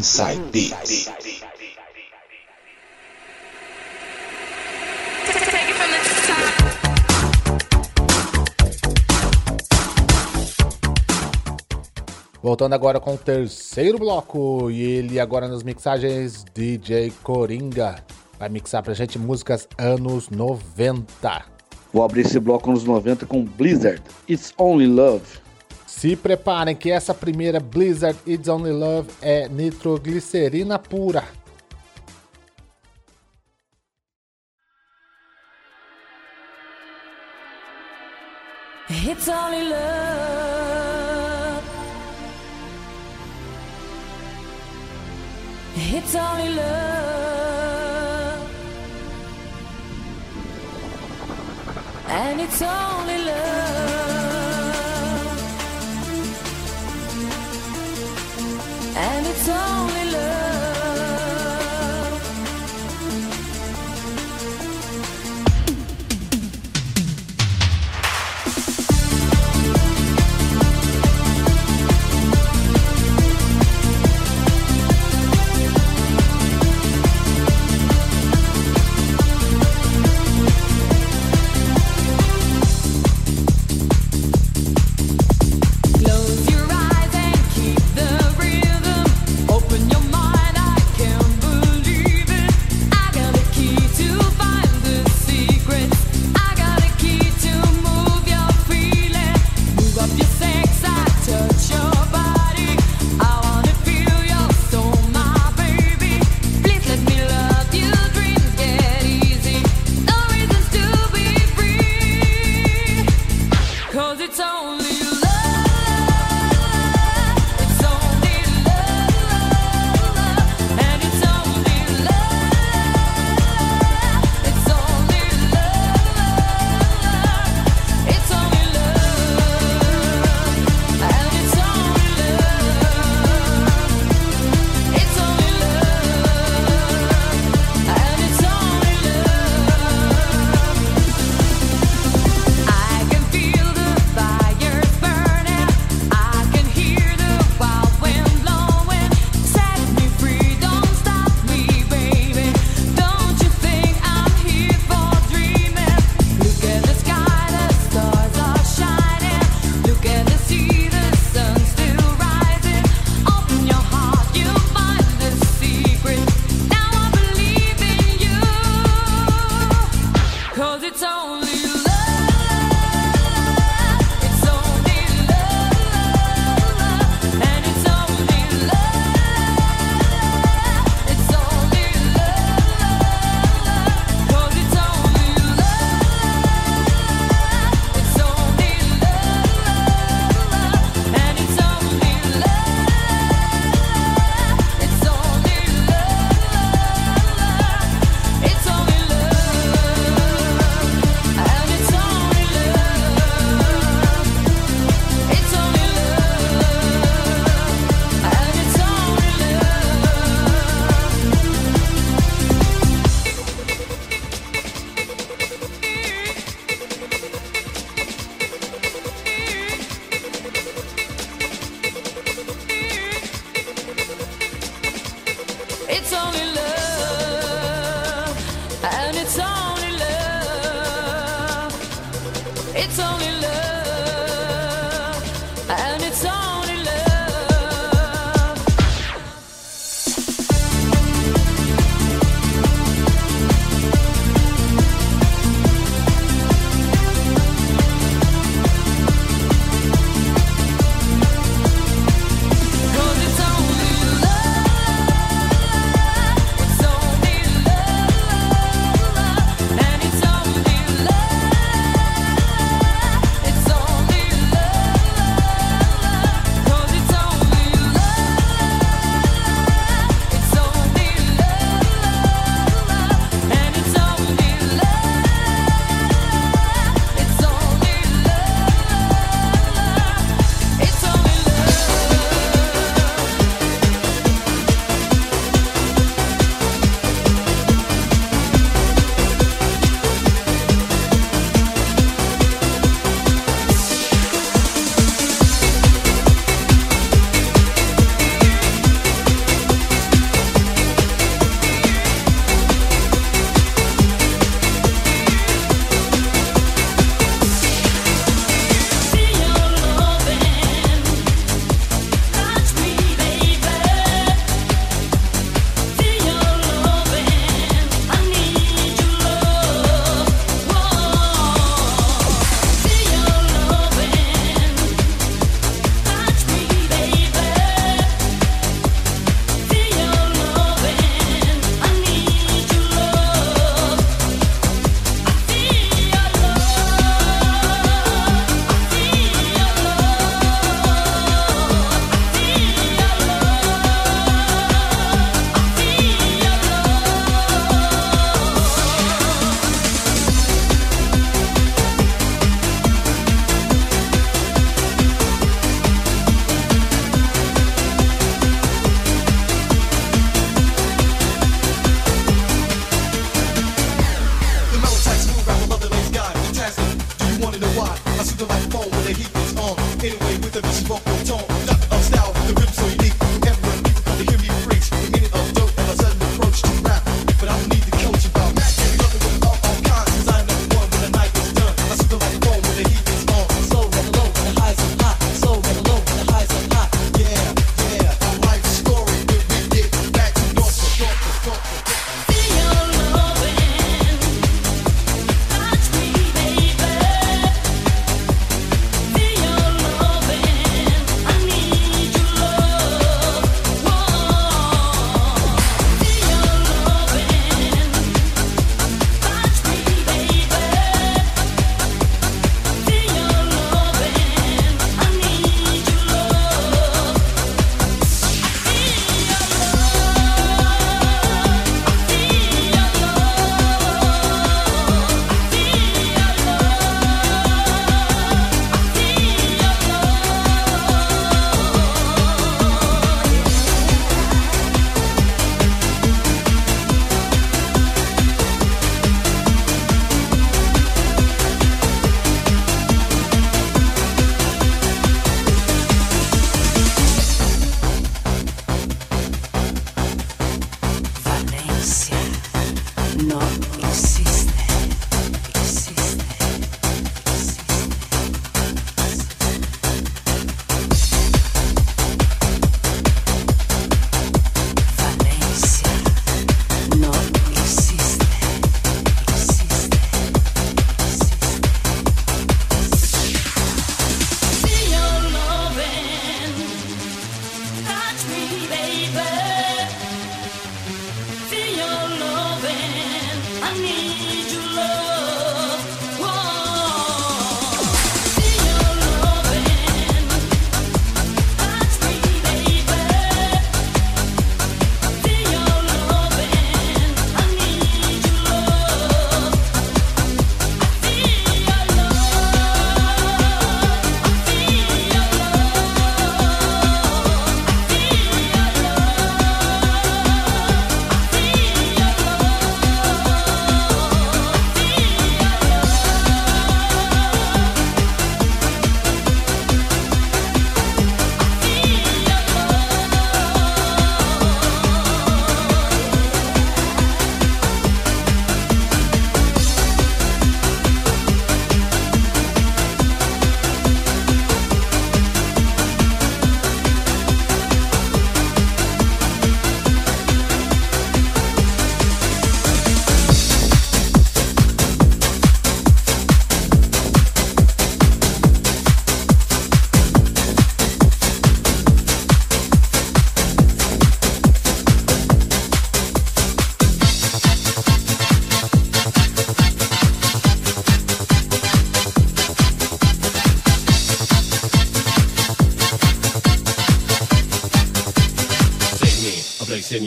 Inside Beats. Voltando agora com o terceiro bloco e ele agora nas mixagens DJ Coringa vai mixar pra gente músicas anos 90. Vou abrir esse bloco anos 90 com Blizzard, It's Only Love. Se preparem que essa primeira Blizzard It's Only Love é nitroglicerina pura. It's only love. It's only love. And it's only love. don't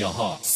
your heart.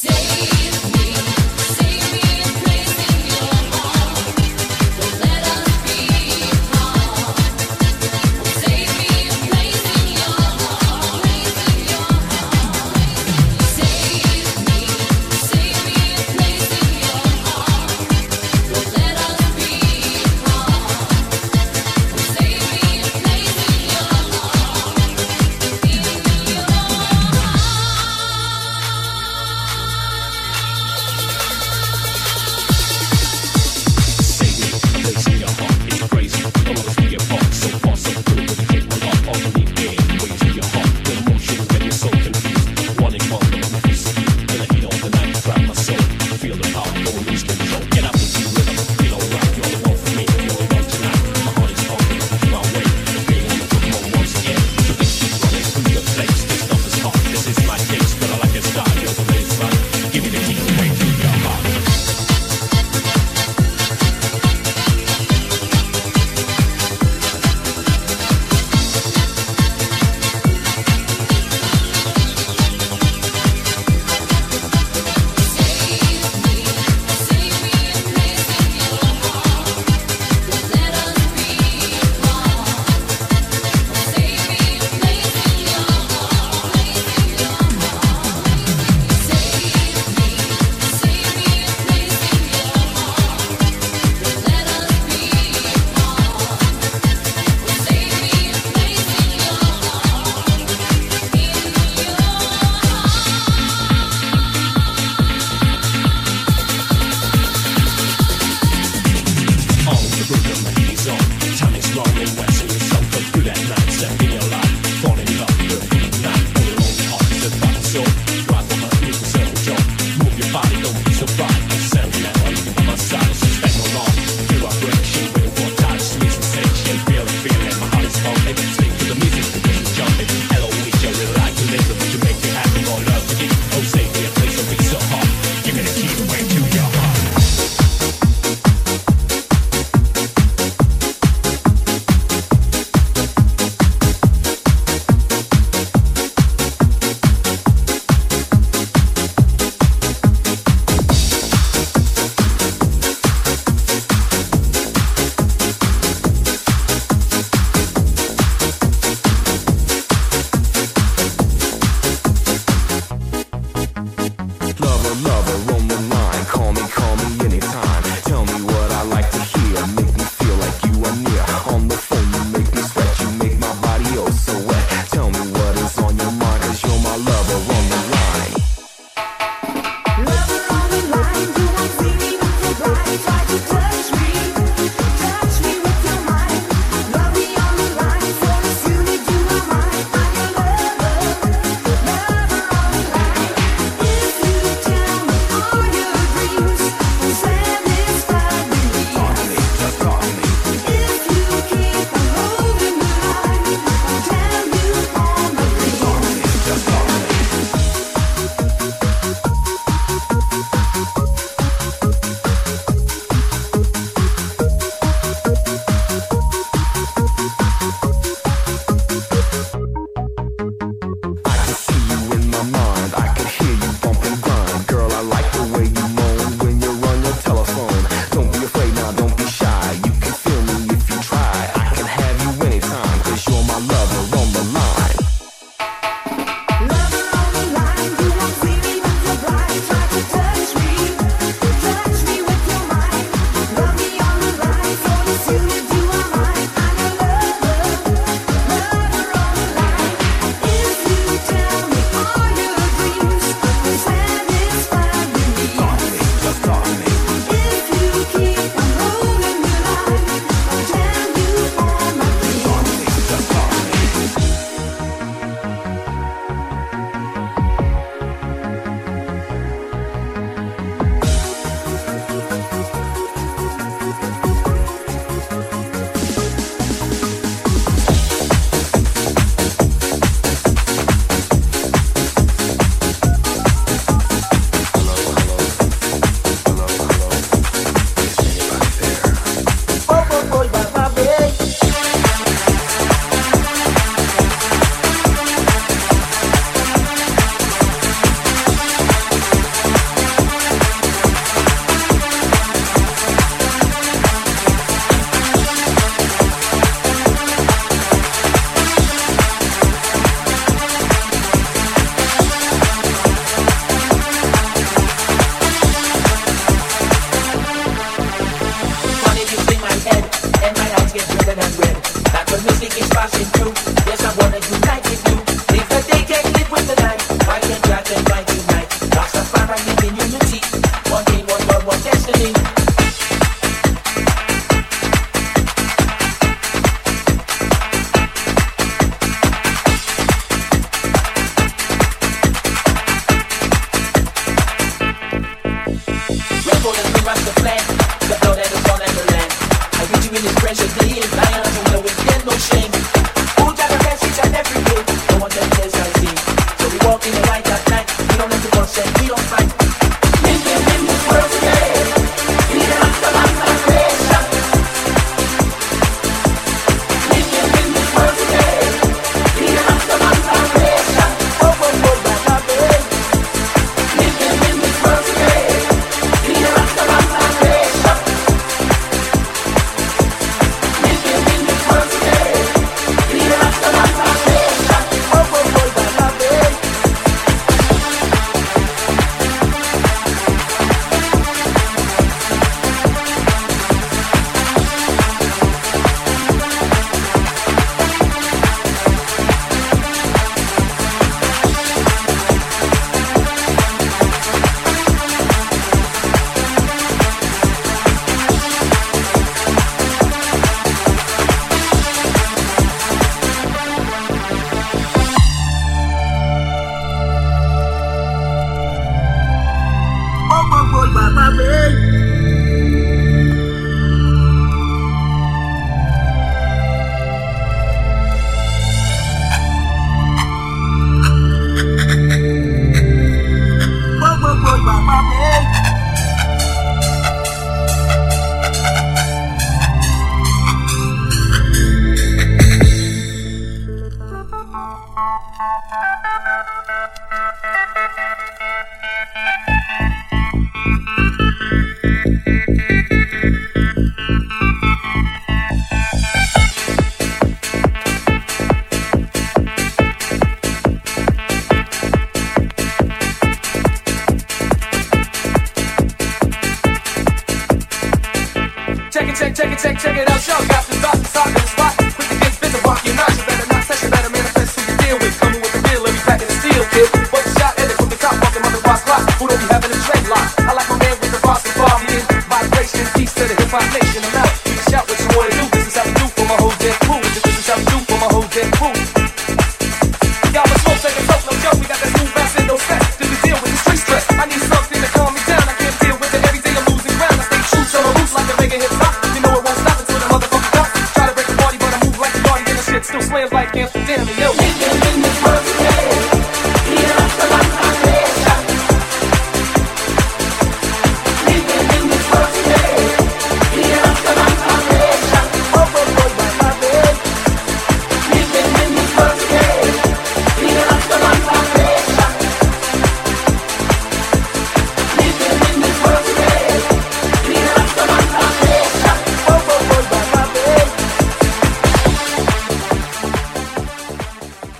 Bye.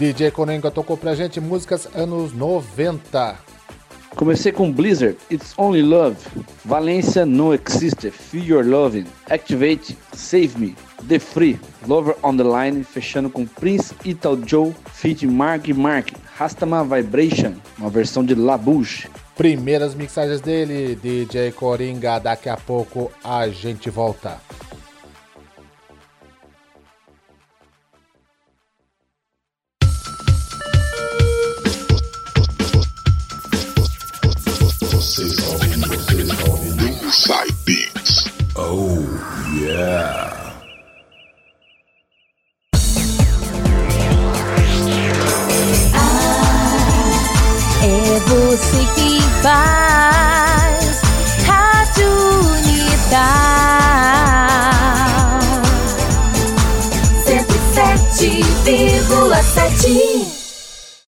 DJ Coringa tocou pra gente músicas anos 90. Comecei com Blizzard, It's Only Love, Valência No Existe, Feel Your Loving, Activate, Save Me, The Free, Lover on the Line, fechando com Prince Ital Joe, feat Mark Mark, Rastama Vibration, uma versão de Labouche. Primeiras mixagens dele, DJ Coringa, daqui a pouco a gente volta.